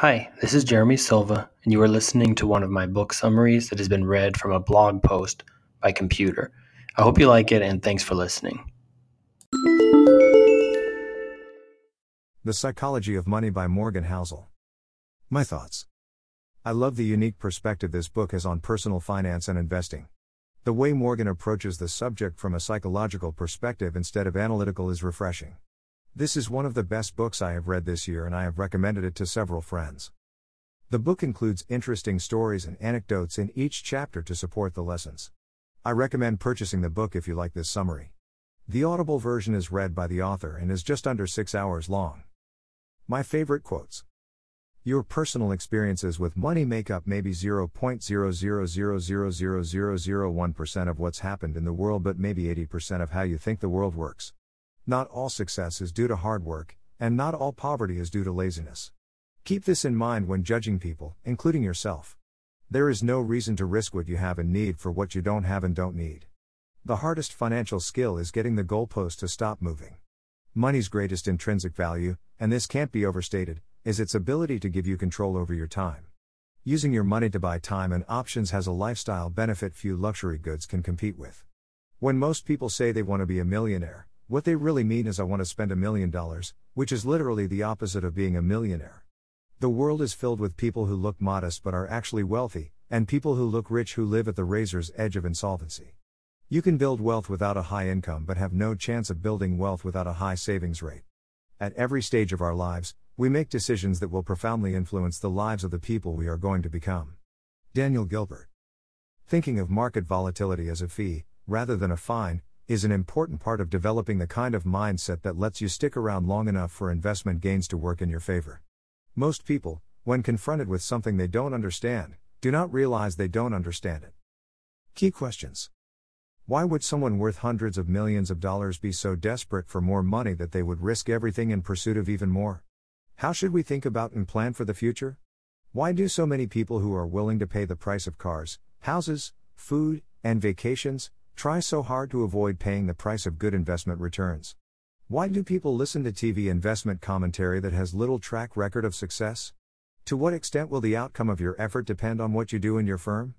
Hi, this is Jeremy Silva, and you are listening to one of my book summaries that has been read from a blog post by computer. I hope you like it, and thanks for listening. The Psychology of Money by Morgan Housel. My thoughts. I love the unique perspective this book has on personal finance and investing. The way Morgan approaches the subject from a psychological perspective instead of analytical is refreshing. This is one of the best books I have read this year, and I have recommended it to several friends. The book includes interesting stories and anecdotes in each chapter to support the lessons. I recommend purchasing the book if you like this summary. The Audible version is read by the author and is just under six hours long. My favorite quotes Your personal experiences with money make up maybe 0.000000001% of what's happened in the world, but maybe 80% of how you think the world works. Not all success is due to hard work, and not all poverty is due to laziness. Keep this in mind when judging people, including yourself. There is no reason to risk what you have and need for what you don't have and don't need. The hardest financial skill is getting the goalpost to stop moving. Money's greatest intrinsic value, and this can't be overstated, is its ability to give you control over your time. Using your money to buy time and options has a lifestyle benefit few luxury goods can compete with. When most people say they want to be a millionaire, what they really mean is I want to spend a million dollars, which is literally the opposite of being a millionaire. The world is filled with people who look modest but are actually wealthy, and people who look rich who live at the razor's edge of insolvency. You can build wealth without a high income but have no chance of building wealth without a high savings rate. At every stage of our lives, we make decisions that will profoundly influence the lives of the people we are going to become. Daniel Gilbert. Thinking of market volatility as a fee, rather than a fine, is an important part of developing the kind of mindset that lets you stick around long enough for investment gains to work in your favor. Most people, when confronted with something they don't understand, do not realize they don't understand it. Key questions Why would someone worth hundreds of millions of dollars be so desperate for more money that they would risk everything in pursuit of even more? How should we think about and plan for the future? Why do so many people who are willing to pay the price of cars, houses, food, and vacations Try so hard to avoid paying the price of good investment returns. Why do people listen to TV investment commentary that has little track record of success? To what extent will the outcome of your effort depend on what you do in your firm?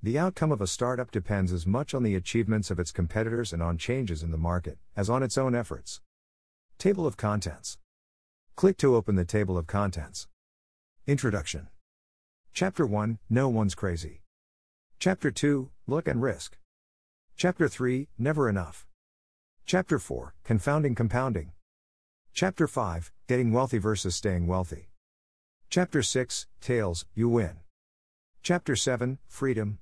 The outcome of a startup depends as much on the achievements of its competitors and on changes in the market as on its own efforts. Table of Contents. Click to open the table of contents. Introduction. Chapter 1 No One's Crazy. Chapter 2 Luck and Risk. Chapter 3 Never Enough. Chapter 4 Confounding Compounding. Chapter 5 Getting Wealthy versus Staying Wealthy. Chapter 6 Tails, You Win. Chapter 7 Freedom.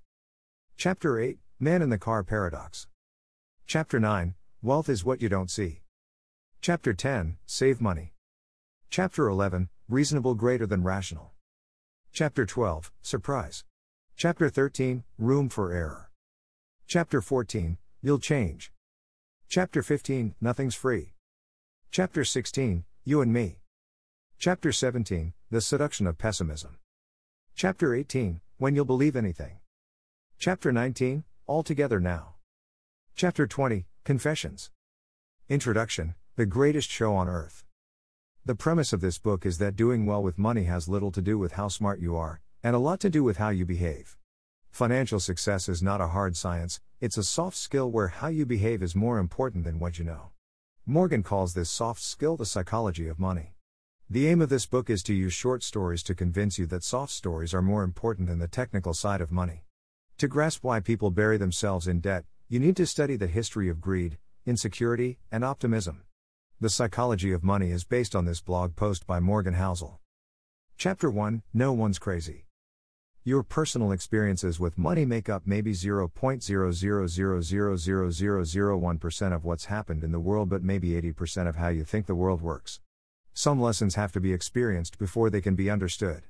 Chapter 8 Man in the Car Paradox. Chapter 9 Wealth is What You Don't See. Chapter 10 Save Money. Chapter 11 Reasonable Greater Than Rational. Chapter 12 Surprise. Chapter 13 Room for Error. Chapter 14 You'll Change. Chapter 15 Nothing's Free. Chapter 16 You and Me. Chapter 17 The Seduction of Pessimism. Chapter 18 When You'll Believe Anything. Chapter 19 All Together Now. Chapter 20 Confessions. Introduction The Greatest Show on Earth. The premise of this book is that doing well with money has little to do with how smart you are, and a lot to do with how you behave. Financial success is not a hard science, it's a soft skill where how you behave is more important than what you know. Morgan calls this soft skill the psychology of money. The aim of this book is to use short stories to convince you that soft stories are more important than the technical side of money. To grasp why people bury themselves in debt, you need to study the history of greed, insecurity, and optimism. The psychology of money is based on this blog post by Morgan Housel. Chapter 1 No One's Crazy. Your personal experiences with money make up maybe 0.0000001% of what's happened in the world, but maybe 80% of how you think the world works. Some lessons have to be experienced before they can be understood.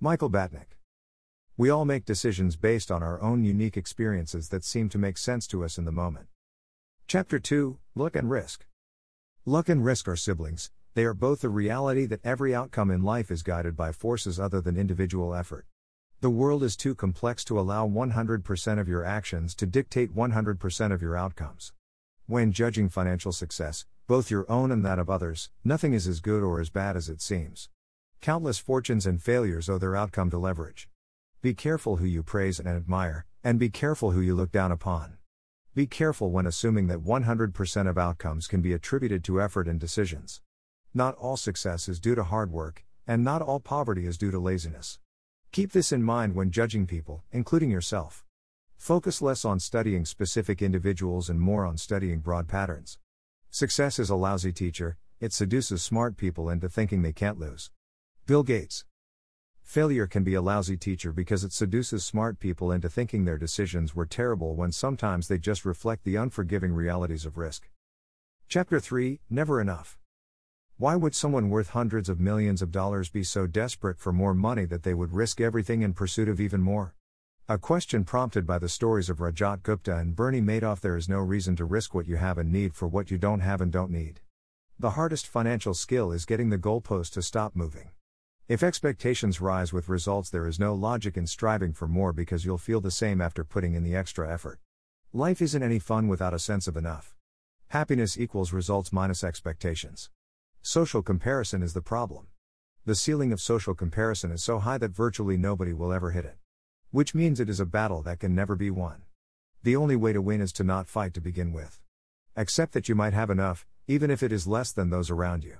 Michael Batnick. We all make decisions based on our own unique experiences that seem to make sense to us in the moment. Chapter 2 Luck and Risk. Luck and risk are siblings, they are both the reality that every outcome in life is guided by forces other than individual effort. The world is too complex to allow 100% of your actions to dictate 100% of your outcomes. When judging financial success, both your own and that of others, nothing is as good or as bad as it seems. Countless fortunes and failures owe their outcome to leverage. Be careful who you praise and admire, and be careful who you look down upon. Be careful when assuming that 100% of outcomes can be attributed to effort and decisions. Not all success is due to hard work, and not all poverty is due to laziness. Keep this in mind when judging people, including yourself. Focus less on studying specific individuals and more on studying broad patterns. Success is a lousy teacher, it seduces smart people into thinking they can't lose. Bill Gates. Failure can be a lousy teacher because it seduces smart people into thinking their decisions were terrible when sometimes they just reflect the unforgiving realities of risk. Chapter 3 Never Enough. Why would someone worth hundreds of millions of dollars be so desperate for more money that they would risk everything in pursuit of even more? A question prompted by the stories of Rajat Gupta and Bernie Madoff There is no reason to risk what you have and need for what you don't have and don't need. The hardest financial skill is getting the goalpost to stop moving. If expectations rise with results, there is no logic in striving for more because you'll feel the same after putting in the extra effort. Life isn't any fun without a sense of enough. Happiness equals results minus expectations. Social comparison is the problem. The ceiling of social comparison is so high that virtually nobody will ever hit it. Which means it is a battle that can never be won. The only way to win is to not fight to begin with. Accept that you might have enough, even if it is less than those around you.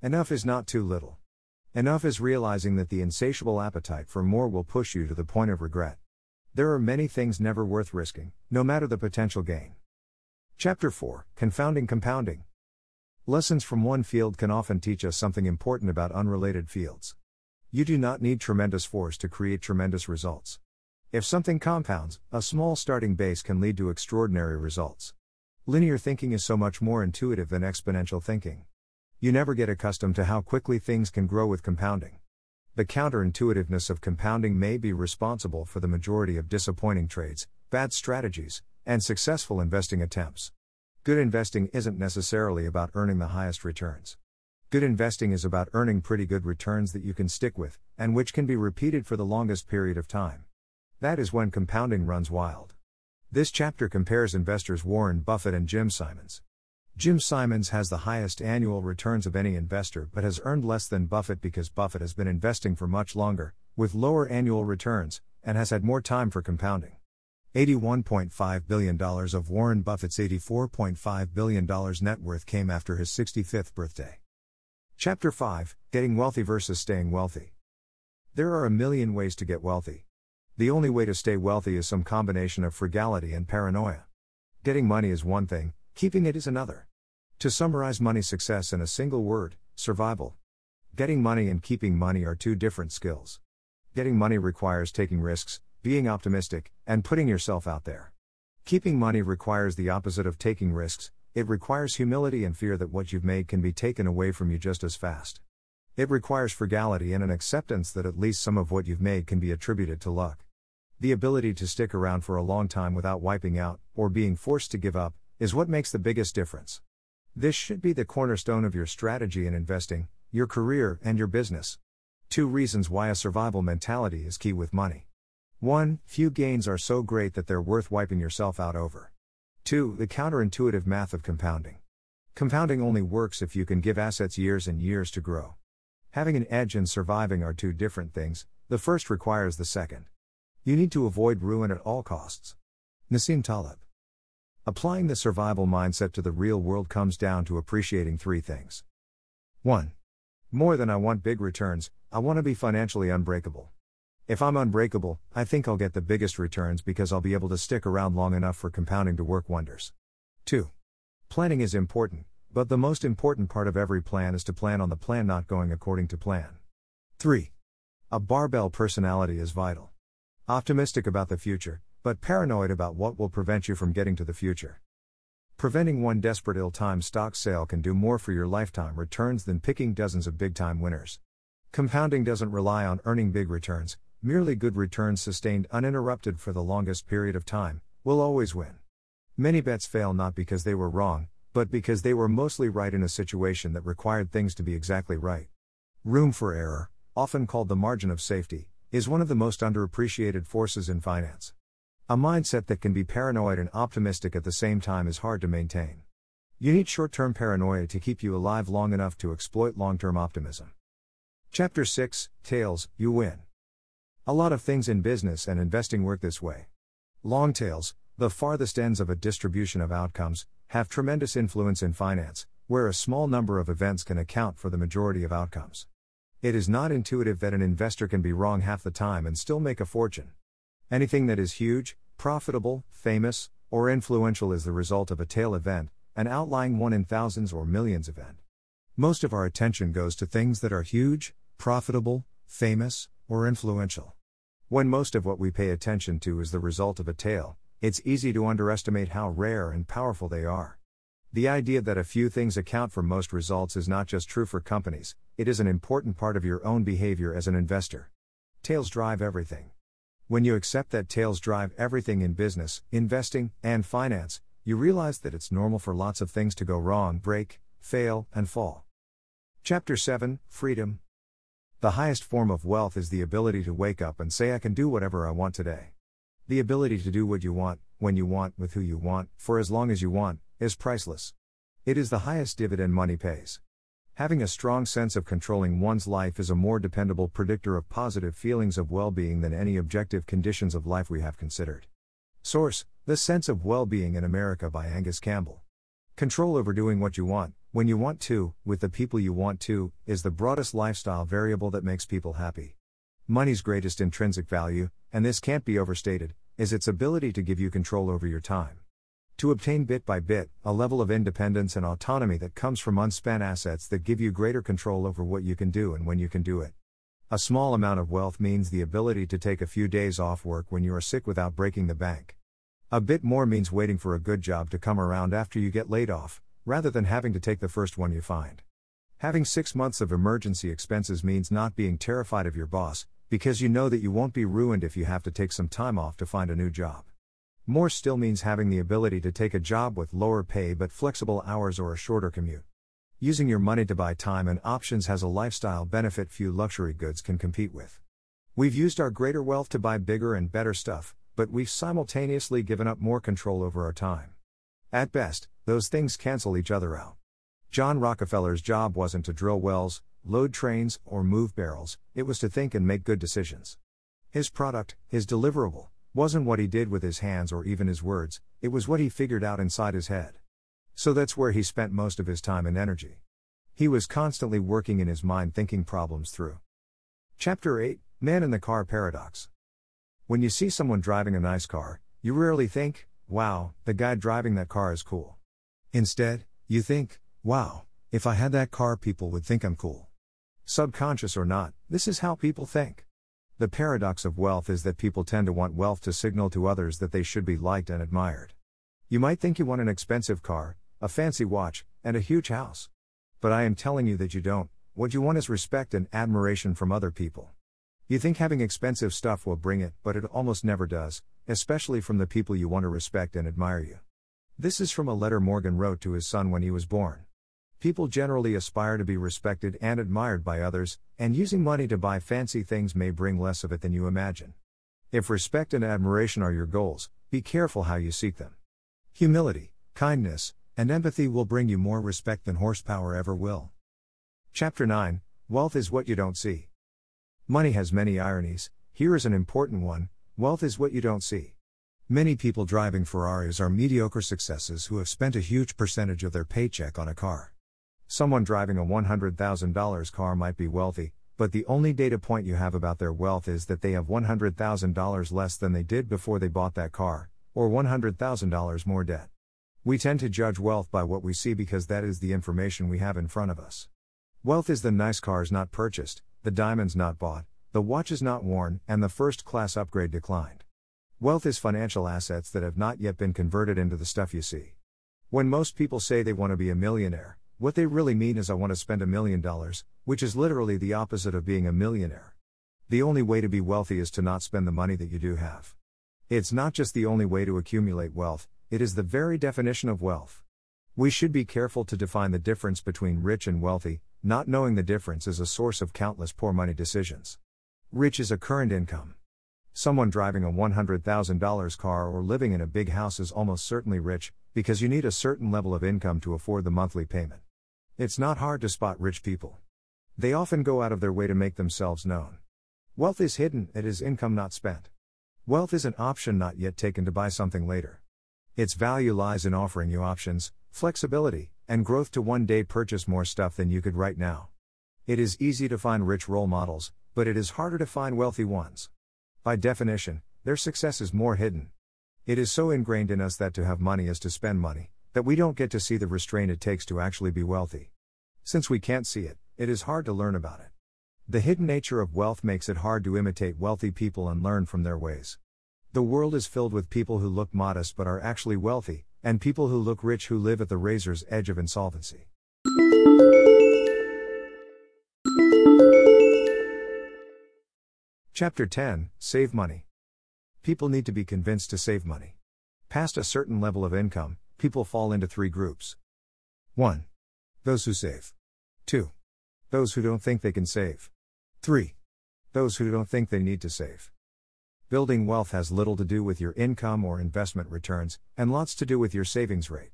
Enough is not too little. Enough is realizing that the insatiable appetite for more will push you to the point of regret. There are many things never worth risking, no matter the potential gain. Chapter 4 Confounding Compounding. Lessons from one field can often teach us something important about unrelated fields. You do not need tremendous force to create tremendous results. If something compounds, a small starting base can lead to extraordinary results. Linear thinking is so much more intuitive than exponential thinking. You never get accustomed to how quickly things can grow with compounding. The counterintuitiveness of compounding may be responsible for the majority of disappointing trades, bad strategies, and successful investing attempts. Good investing isn't necessarily about earning the highest returns. Good investing is about earning pretty good returns that you can stick with, and which can be repeated for the longest period of time. That is when compounding runs wild. This chapter compares investors Warren Buffett and Jim Simons. Jim Simons has the highest annual returns of any investor but has earned less than Buffett because Buffett has been investing for much longer, with lower annual returns, and has had more time for compounding. $81.5 billion of Warren Buffett's $84.5 billion net worth came after his 65th birthday. Chapter 5 Getting Wealthy versus Staying Wealthy. There are a million ways to get wealthy. The only way to stay wealthy is some combination of frugality and paranoia. Getting money is one thing, Keeping it is another. To summarize money success in a single word survival. Getting money and keeping money are two different skills. Getting money requires taking risks, being optimistic, and putting yourself out there. Keeping money requires the opposite of taking risks, it requires humility and fear that what you've made can be taken away from you just as fast. It requires frugality and an acceptance that at least some of what you've made can be attributed to luck. The ability to stick around for a long time without wiping out, or being forced to give up, is what makes the biggest difference. This should be the cornerstone of your strategy in investing, your career, and your business. Two reasons why a survival mentality is key with money. 1. Few gains are so great that they're worth wiping yourself out over. 2. The counterintuitive math of compounding. Compounding only works if you can give assets years and years to grow. Having an edge and surviving are two different things, the first requires the second. You need to avoid ruin at all costs. Nassim Taleb. Applying the survival mindset to the real world comes down to appreciating three things. 1. More than I want big returns, I want to be financially unbreakable. If I'm unbreakable, I think I'll get the biggest returns because I'll be able to stick around long enough for compounding to work wonders. 2. Planning is important, but the most important part of every plan is to plan on the plan not going according to plan. 3. A barbell personality is vital. Optimistic about the future, but paranoid about what will prevent you from getting to the future. Preventing one desperate ill timed stock sale can do more for your lifetime returns than picking dozens of big time winners. Compounding doesn't rely on earning big returns, merely good returns sustained uninterrupted for the longest period of time, will always win. Many bets fail not because they were wrong, but because they were mostly right in a situation that required things to be exactly right. Room for error, often called the margin of safety, is one of the most underappreciated forces in finance. A mindset that can be paranoid and optimistic at the same time is hard to maintain. You need short term paranoia to keep you alive long enough to exploit long term optimism. Chapter 6 Tails, You Win. A lot of things in business and investing work this way. Long tails, the farthest ends of a distribution of outcomes, have tremendous influence in finance, where a small number of events can account for the majority of outcomes. It is not intuitive that an investor can be wrong half the time and still make a fortune. Anything that is huge, profitable, famous, or influential is the result of a tail event, an outlying one in thousands or millions event. Most of our attention goes to things that are huge, profitable, famous, or influential. When most of what we pay attention to is the result of a tail, it's easy to underestimate how rare and powerful they are. The idea that a few things account for most results is not just true for companies, it is an important part of your own behavior as an investor. Tails drive everything. When you accept that tails drive everything in business, investing, and finance, you realize that it's normal for lots of things to go wrong, break, fail, and fall. Chapter 7 Freedom The highest form of wealth is the ability to wake up and say, I can do whatever I want today. The ability to do what you want, when you want, with who you want, for as long as you want, is priceless. It is the highest dividend money pays. Having a strong sense of controlling one's life is a more dependable predictor of positive feelings of well being than any objective conditions of life we have considered. Source The Sense of Well Being in America by Angus Campbell. Control over doing what you want, when you want to, with the people you want to, is the broadest lifestyle variable that makes people happy. Money's greatest intrinsic value, and this can't be overstated, is its ability to give you control over your time. To obtain bit by bit, a level of independence and autonomy that comes from unspent assets that give you greater control over what you can do and when you can do it. A small amount of wealth means the ability to take a few days off work when you are sick without breaking the bank. A bit more means waiting for a good job to come around after you get laid off, rather than having to take the first one you find. Having six months of emergency expenses means not being terrified of your boss, because you know that you won't be ruined if you have to take some time off to find a new job. More still means having the ability to take a job with lower pay but flexible hours or a shorter commute. Using your money to buy time and options has a lifestyle benefit few luxury goods can compete with. We've used our greater wealth to buy bigger and better stuff, but we've simultaneously given up more control over our time. At best, those things cancel each other out. John Rockefeller's job wasn't to drill wells, load trains, or move barrels, it was to think and make good decisions. His product, his deliverable, wasn't what he did with his hands or even his words, it was what he figured out inside his head. So that's where he spent most of his time and energy. He was constantly working in his mind thinking problems through. Chapter 8 Man in the Car Paradox. When you see someone driving a nice car, you rarely think, wow, the guy driving that car is cool. Instead, you think, wow, if I had that car, people would think I'm cool. Subconscious or not, this is how people think. The paradox of wealth is that people tend to want wealth to signal to others that they should be liked and admired. You might think you want an expensive car, a fancy watch, and a huge house. But I am telling you that you don't, what you want is respect and admiration from other people. You think having expensive stuff will bring it, but it almost never does, especially from the people you want to respect and admire you. This is from a letter Morgan wrote to his son when he was born. People generally aspire to be respected and admired by others, and using money to buy fancy things may bring less of it than you imagine. If respect and admiration are your goals, be careful how you seek them. Humility, kindness, and empathy will bring you more respect than horsepower ever will. Chapter 9 Wealth is what you don't see. Money has many ironies, here is an important one wealth is what you don't see. Many people driving Ferraris are mediocre successes who have spent a huge percentage of their paycheck on a car. Someone driving a $100,000 car might be wealthy, but the only data point you have about their wealth is that they have $100,000 less than they did before they bought that car, or $100,000 more debt. We tend to judge wealth by what we see because that is the information we have in front of us. Wealth is the nice cars not purchased, the diamonds not bought, the watches not worn, and the first class upgrade declined. Wealth is financial assets that have not yet been converted into the stuff you see. When most people say they want to be a millionaire, what they really mean is I want to spend a million dollars, which is literally the opposite of being a millionaire. The only way to be wealthy is to not spend the money that you do have. It's not just the only way to accumulate wealth, it is the very definition of wealth. We should be careful to define the difference between rich and wealthy, not knowing the difference is a source of countless poor money decisions. Rich is a current income. Someone driving a $100,000 car or living in a big house is almost certainly rich, because you need a certain level of income to afford the monthly payment. It's not hard to spot rich people. They often go out of their way to make themselves known. Wealth is hidden, it is income not spent. Wealth is an option not yet taken to buy something later. Its value lies in offering you options, flexibility, and growth to one day purchase more stuff than you could right now. It is easy to find rich role models, but it is harder to find wealthy ones. By definition, their success is more hidden. It is so ingrained in us that to have money is to spend money, that we don't get to see the restraint it takes to actually be wealthy. Since we can't see it, it is hard to learn about it. The hidden nature of wealth makes it hard to imitate wealthy people and learn from their ways. The world is filled with people who look modest but are actually wealthy, and people who look rich who live at the razor's edge of insolvency. Chapter 10 Save Money. People need to be convinced to save money. Past a certain level of income, people fall into three groups 1. Those who save. 2. Those who don't think they can save. 3. Those who don't think they need to save. Building wealth has little to do with your income or investment returns, and lots to do with your savings rate.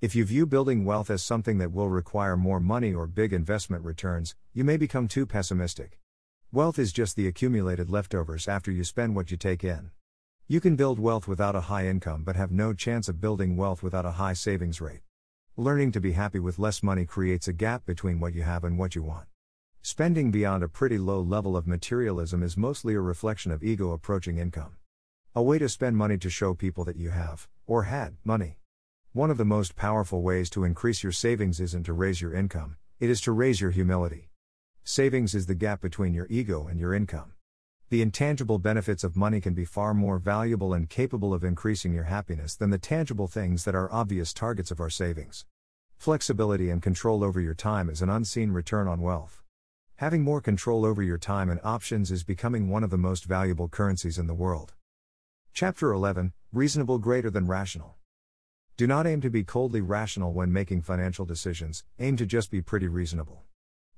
If you view building wealth as something that will require more money or big investment returns, you may become too pessimistic. Wealth is just the accumulated leftovers after you spend what you take in. You can build wealth without a high income but have no chance of building wealth without a high savings rate. Learning to be happy with less money creates a gap between what you have and what you want. Spending beyond a pretty low level of materialism is mostly a reflection of ego approaching income. A way to spend money to show people that you have, or had, money. One of the most powerful ways to increase your savings isn't to raise your income, it is to raise your humility. Savings is the gap between your ego and your income. The intangible benefits of money can be far more valuable and capable of increasing your happiness than the tangible things that are obvious targets of our savings. Flexibility and control over your time is an unseen return on wealth. Having more control over your time and options is becoming one of the most valuable currencies in the world. Chapter 11 Reasonable greater than rational. Do not aim to be coldly rational when making financial decisions, aim to just be pretty reasonable.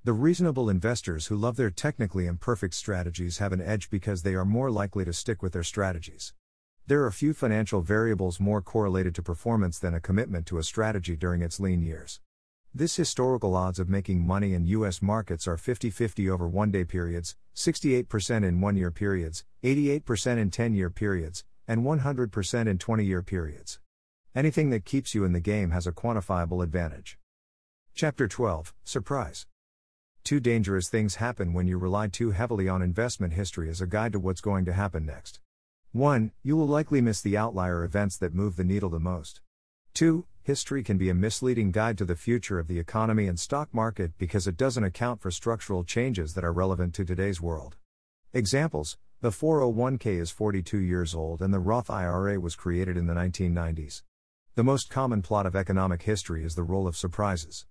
The reasonable investors who love their technically imperfect strategies have an edge because they are more likely to stick with their strategies. There are few financial variables more correlated to performance than a commitment to a strategy during its lean years. This historical odds of making money in U.S. markets are 50 50 over one day periods, 68% in one year periods, 88% in 10 year periods, and 100% in 20 year periods. Anything that keeps you in the game has a quantifiable advantage. Chapter 12 Surprise. Two dangerous things happen when you rely too heavily on investment history as a guide to what's going to happen next. 1. You will likely miss the outlier events that move the needle the most. 2 history can be a misleading guide to the future of the economy and stock market because it doesn't account for structural changes that are relevant to today's world. Examples The 401k is 42 years old and the Roth IRA was created in the 1990s. The most common plot of economic history is the role of surprises.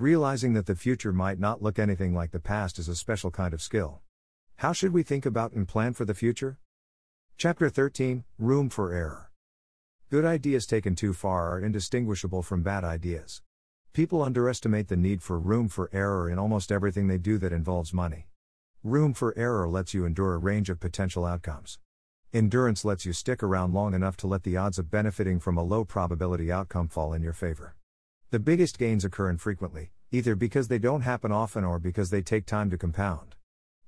Realizing that the future might not look anything like the past is a special kind of skill. How should we think about and plan for the future? Chapter 13 Room for Error. Good ideas taken too far are indistinguishable from bad ideas. People underestimate the need for room for error in almost everything they do that involves money. Room for error lets you endure a range of potential outcomes. Endurance lets you stick around long enough to let the odds of benefiting from a low probability outcome fall in your favor. The biggest gains occur infrequently, either because they don't happen often or because they take time to compound.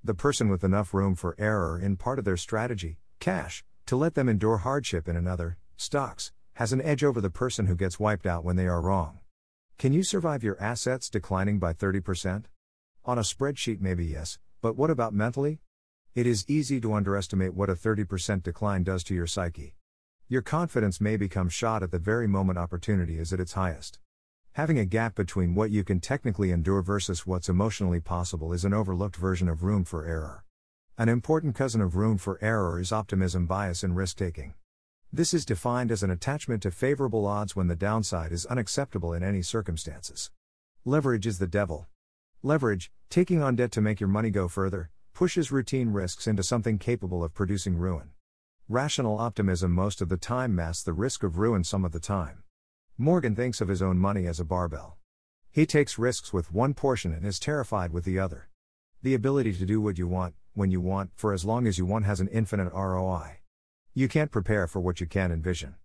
The person with enough room for error in part of their strategy, cash, to let them endure hardship in another, stocks, has an edge over the person who gets wiped out when they are wrong. Can you survive your assets declining by 30%? On a spreadsheet, maybe yes, but what about mentally? It is easy to underestimate what a 30% decline does to your psyche. Your confidence may become shot at the very moment opportunity is at its highest. Having a gap between what you can technically endure versus what's emotionally possible is an overlooked version of room for error. An important cousin of room for error is optimism bias in risk taking. This is defined as an attachment to favorable odds when the downside is unacceptable in any circumstances. Leverage is the devil. Leverage, taking on debt to make your money go further, pushes routine risks into something capable of producing ruin. Rational optimism most of the time masks the risk of ruin some of the time. Morgan thinks of his own money as a barbell. He takes risks with one portion and is terrified with the other. The ability to do what you want, when you want, for as long as you want has an infinite ROI. You can't prepare for what you can't envision.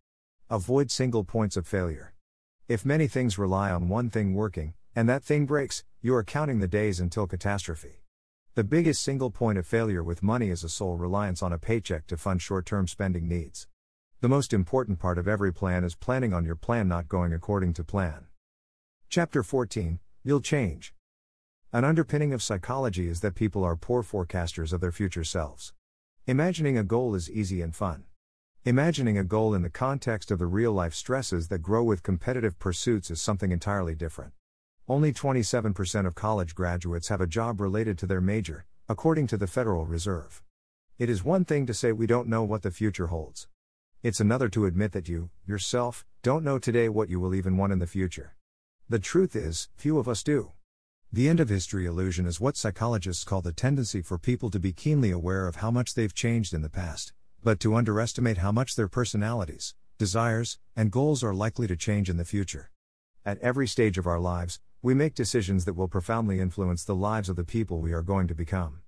Avoid single points of failure. If many things rely on one thing working, and that thing breaks, you are counting the days until catastrophe. The biggest single point of failure with money is a sole reliance on a paycheck to fund short term spending needs. The most important part of every plan is planning on your plan not going according to plan. Chapter 14 You'll Change. An underpinning of psychology is that people are poor forecasters of their future selves. Imagining a goal is easy and fun. Imagining a goal in the context of the real life stresses that grow with competitive pursuits is something entirely different. Only 27% of college graduates have a job related to their major, according to the Federal Reserve. It is one thing to say we don't know what the future holds. It's another to admit that you, yourself, don't know today what you will even want in the future. The truth is, few of us do. The end of history illusion is what psychologists call the tendency for people to be keenly aware of how much they've changed in the past, but to underestimate how much their personalities, desires, and goals are likely to change in the future. At every stage of our lives, we make decisions that will profoundly influence the lives of the people we are going to become.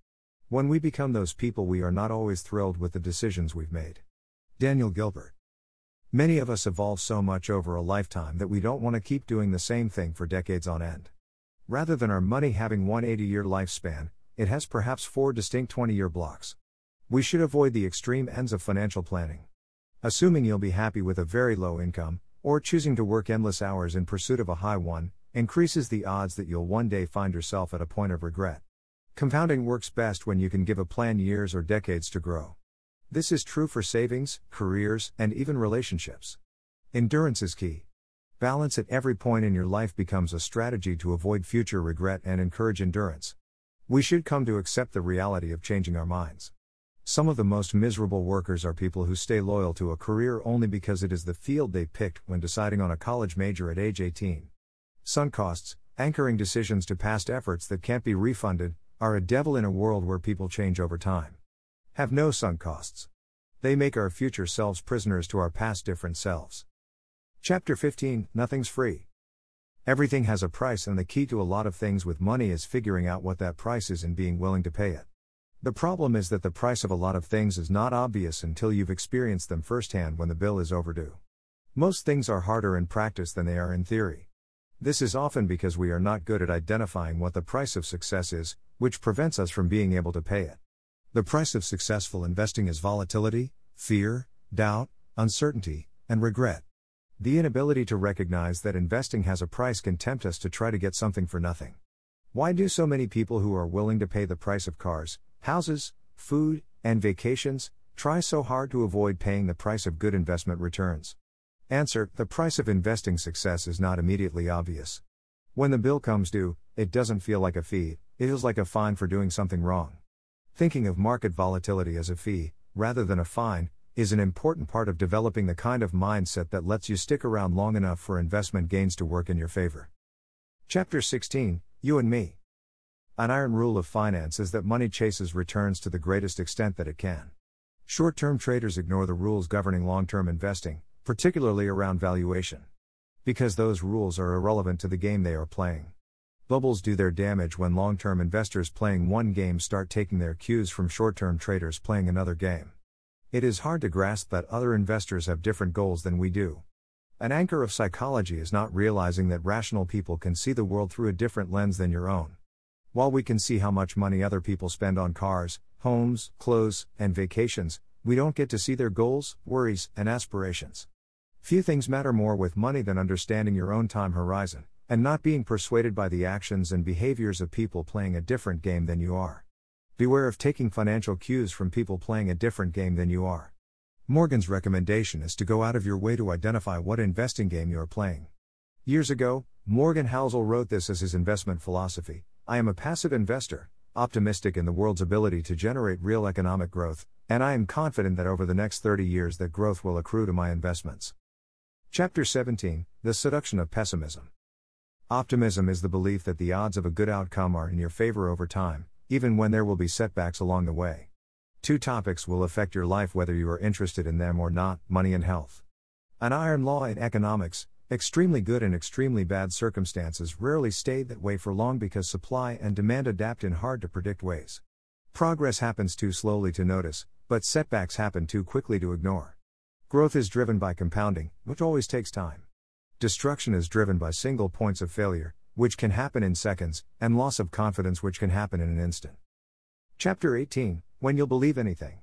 When we become those people, we are not always thrilled with the decisions we've made. Daniel Gilbert. Many of us evolve so much over a lifetime that we don't want to keep doing the same thing for decades on end. Rather than our money having one 80 year lifespan, it has perhaps four distinct 20 year blocks. We should avoid the extreme ends of financial planning. Assuming you'll be happy with a very low income, or choosing to work endless hours in pursuit of a high one, increases the odds that you'll one day find yourself at a point of regret. Compounding works best when you can give a plan years or decades to grow. This is true for savings, careers, and even relationships. Endurance is key. Balance at every point in your life becomes a strategy to avoid future regret and encourage endurance. We should come to accept the reality of changing our minds. Some of the most miserable workers are people who stay loyal to a career only because it is the field they picked when deciding on a college major at age 18. Sunk costs, anchoring decisions to past efforts that can't be refunded, are a devil in a world where people change over time. Have no sunk costs. They make our future selves prisoners to our past different selves. Chapter 15 Nothing's free. Everything has a price, and the key to a lot of things with money is figuring out what that price is and being willing to pay it. The problem is that the price of a lot of things is not obvious until you've experienced them firsthand when the bill is overdue. Most things are harder in practice than they are in theory. This is often because we are not good at identifying what the price of success is, which prevents us from being able to pay it. The price of successful investing is volatility, fear, doubt, uncertainty, and regret. The inability to recognize that investing has a price can tempt us to try to get something for nothing. Why do so many people who are willing to pay the price of cars, houses, food, and vacations try so hard to avoid paying the price of good investment returns? Answer The price of investing success is not immediately obvious. When the bill comes due, it doesn't feel like a fee, it feels like a fine for doing something wrong. Thinking of market volatility as a fee, rather than a fine, is an important part of developing the kind of mindset that lets you stick around long enough for investment gains to work in your favor. Chapter 16 You and Me. An iron rule of finance is that money chases returns to the greatest extent that it can. Short term traders ignore the rules governing long term investing, particularly around valuation. Because those rules are irrelevant to the game they are playing. Bubbles do their damage when long term investors playing one game start taking their cues from short term traders playing another game. It is hard to grasp that other investors have different goals than we do. An anchor of psychology is not realizing that rational people can see the world through a different lens than your own. While we can see how much money other people spend on cars, homes, clothes, and vacations, we don't get to see their goals, worries, and aspirations. Few things matter more with money than understanding your own time horizon, and not being persuaded by the actions and behaviors of people playing a different game than you are. Beware of taking financial cues from people playing a different game than you are. Morgan's recommendation is to go out of your way to identify what investing game you are playing. Years ago, Morgan Housel wrote this as his investment philosophy I am a passive investor, optimistic in the world's ability to generate real economic growth, and I am confident that over the next 30 years that growth will accrue to my investments. Chapter 17 The Seduction of Pessimism. Optimism is the belief that the odds of a good outcome are in your favor over time, even when there will be setbacks along the way. Two topics will affect your life whether you are interested in them or not money and health. An iron law in economics extremely good and extremely bad circumstances rarely stay that way for long because supply and demand adapt in hard to predict ways. Progress happens too slowly to notice, but setbacks happen too quickly to ignore. Growth is driven by compounding, which always takes time. Destruction is driven by single points of failure, which can happen in seconds, and loss of confidence, which can happen in an instant. Chapter 18 When You'll Believe Anything.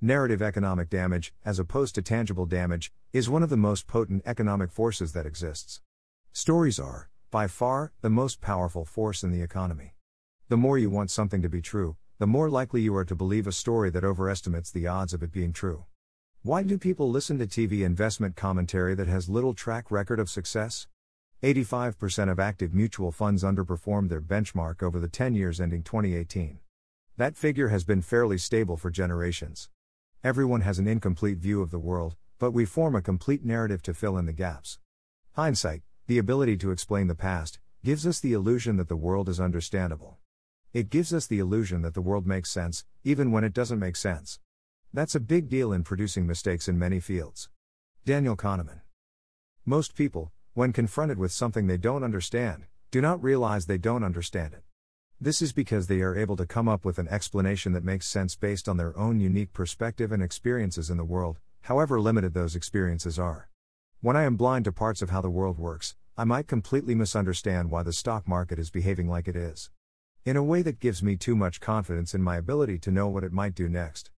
Narrative economic damage, as opposed to tangible damage, is one of the most potent economic forces that exists. Stories are, by far, the most powerful force in the economy. The more you want something to be true, the more likely you are to believe a story that overestimates the odds of it being true. Why do people listen to TV investment commentary that has little track record of success? 85% of active mutual funds underperformed their benchmark over the 10 years ending 2018. That figure has been fairly stable for generations. Everyone has an incomplete view of the world, but we form a complete narrative to fill in the gaps. Hindsight, the ability to explain the past, gives us the illusion that the world is understandable. It gives us the illusion that the world makes sense, even when it doesn't make sense. That's a big deal in producing mistakes in many fields. Daniel Kahneman. Most people, when confronted with something they don't understand, do not realize they don't understand it. This is because they are able to come up with an explanation that makes sense based on their own unique perspective and experiences in the world, however limited those experiences are. When I am blind to parts of how the world works, I might completely misunderstand why the stock market is behaving like it is. In a way that gives me too much confidence in my ability to know what it might do next.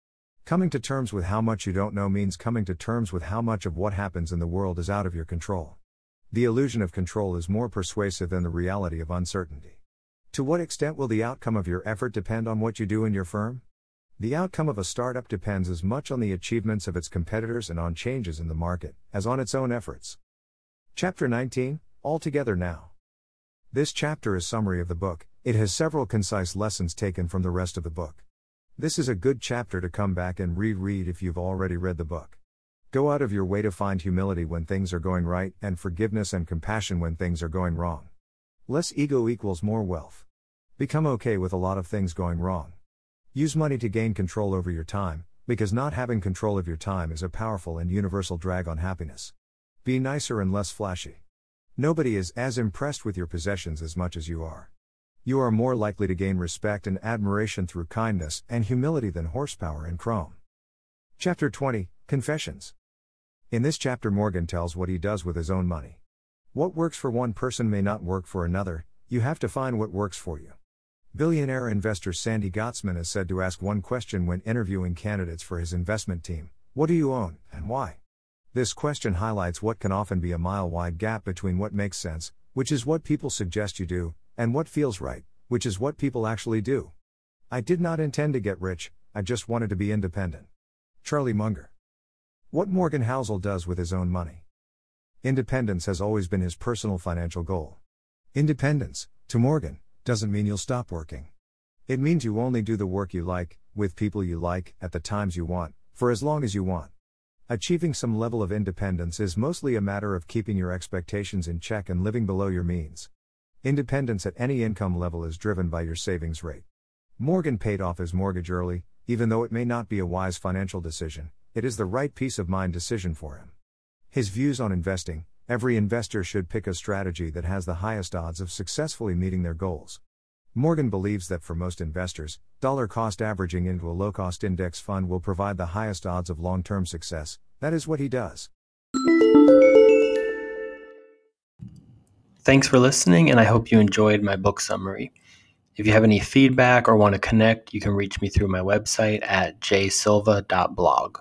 Coming to terms with how much you don't know means coming to terms with how much of what happens in the world is out of your control. The illusion of control is more persuasive than the reality of uncertainty. To what extent will the outcome of your effort depend on what you do in your firm? The outcome of a startup depends as much on the achievements of its competitors and on changes in the market as on its own efforts. Chapter 19 All Together Now. This chapter is summary of the book. It has several concise lessons taken from the rest of the book. This is a good chapter to come back and reread if you've already read the book. Go out of your way to find humility when things are going right and forgiveness and compassion when things are going wrong. Less ego equals more wealth. Become okay with a lot of things going wrong. Use money to gain control over your time, because not having control of your time is a powerful and universal drag on happiness. Be nicer and less flashy. Nobody is as impressed with your possessions as much as you are. You are more likely to gain respect and admiration through kindness and humility than horsepower and chrome. Chapter 20 Confessions. In this chapter, Morgan tells what he does with his own money. What works for one person may not work for another, you have to find what works for you. Billionaire investor Sandy Gottesman is said to ask one question when interviewing candidates for his investment team What do you own, and why? This question highlights what can often be a mile wide gap between what makes sense, which is what people suggest you do, and what feels right, which is what people actually do. I did not intend to get rich, I just wanted to be independent. Charlie Munger. What Morgan Housel does with his own money. Independence has always been his personal financial goal. Independence, to Morgan, doesn't mean you'll stop working. It means you only do the work you like, with people you like, at the times you want, for as long as you want. Achieving some level of independence is mostly a matter of keeping your expectations in check and living below your means. Independence at any income level is driven by your savings rate. Morgan paid off his mortgage early, even though it may not be a wise financial decision, it is the right peace of mind decision for him. His views on investing every investor should pick a strategy that has the highest odds of successfully meeting their goals. Morgan believes that for most investors, dollar cost averaging into a low cost index fund will provide the highest odds of long term success. That is what he does. Thanks for listening, and I hope you enjoyed my book summary. If you have any feedback or want to connect, you can reach me through my website at jsilva.blog.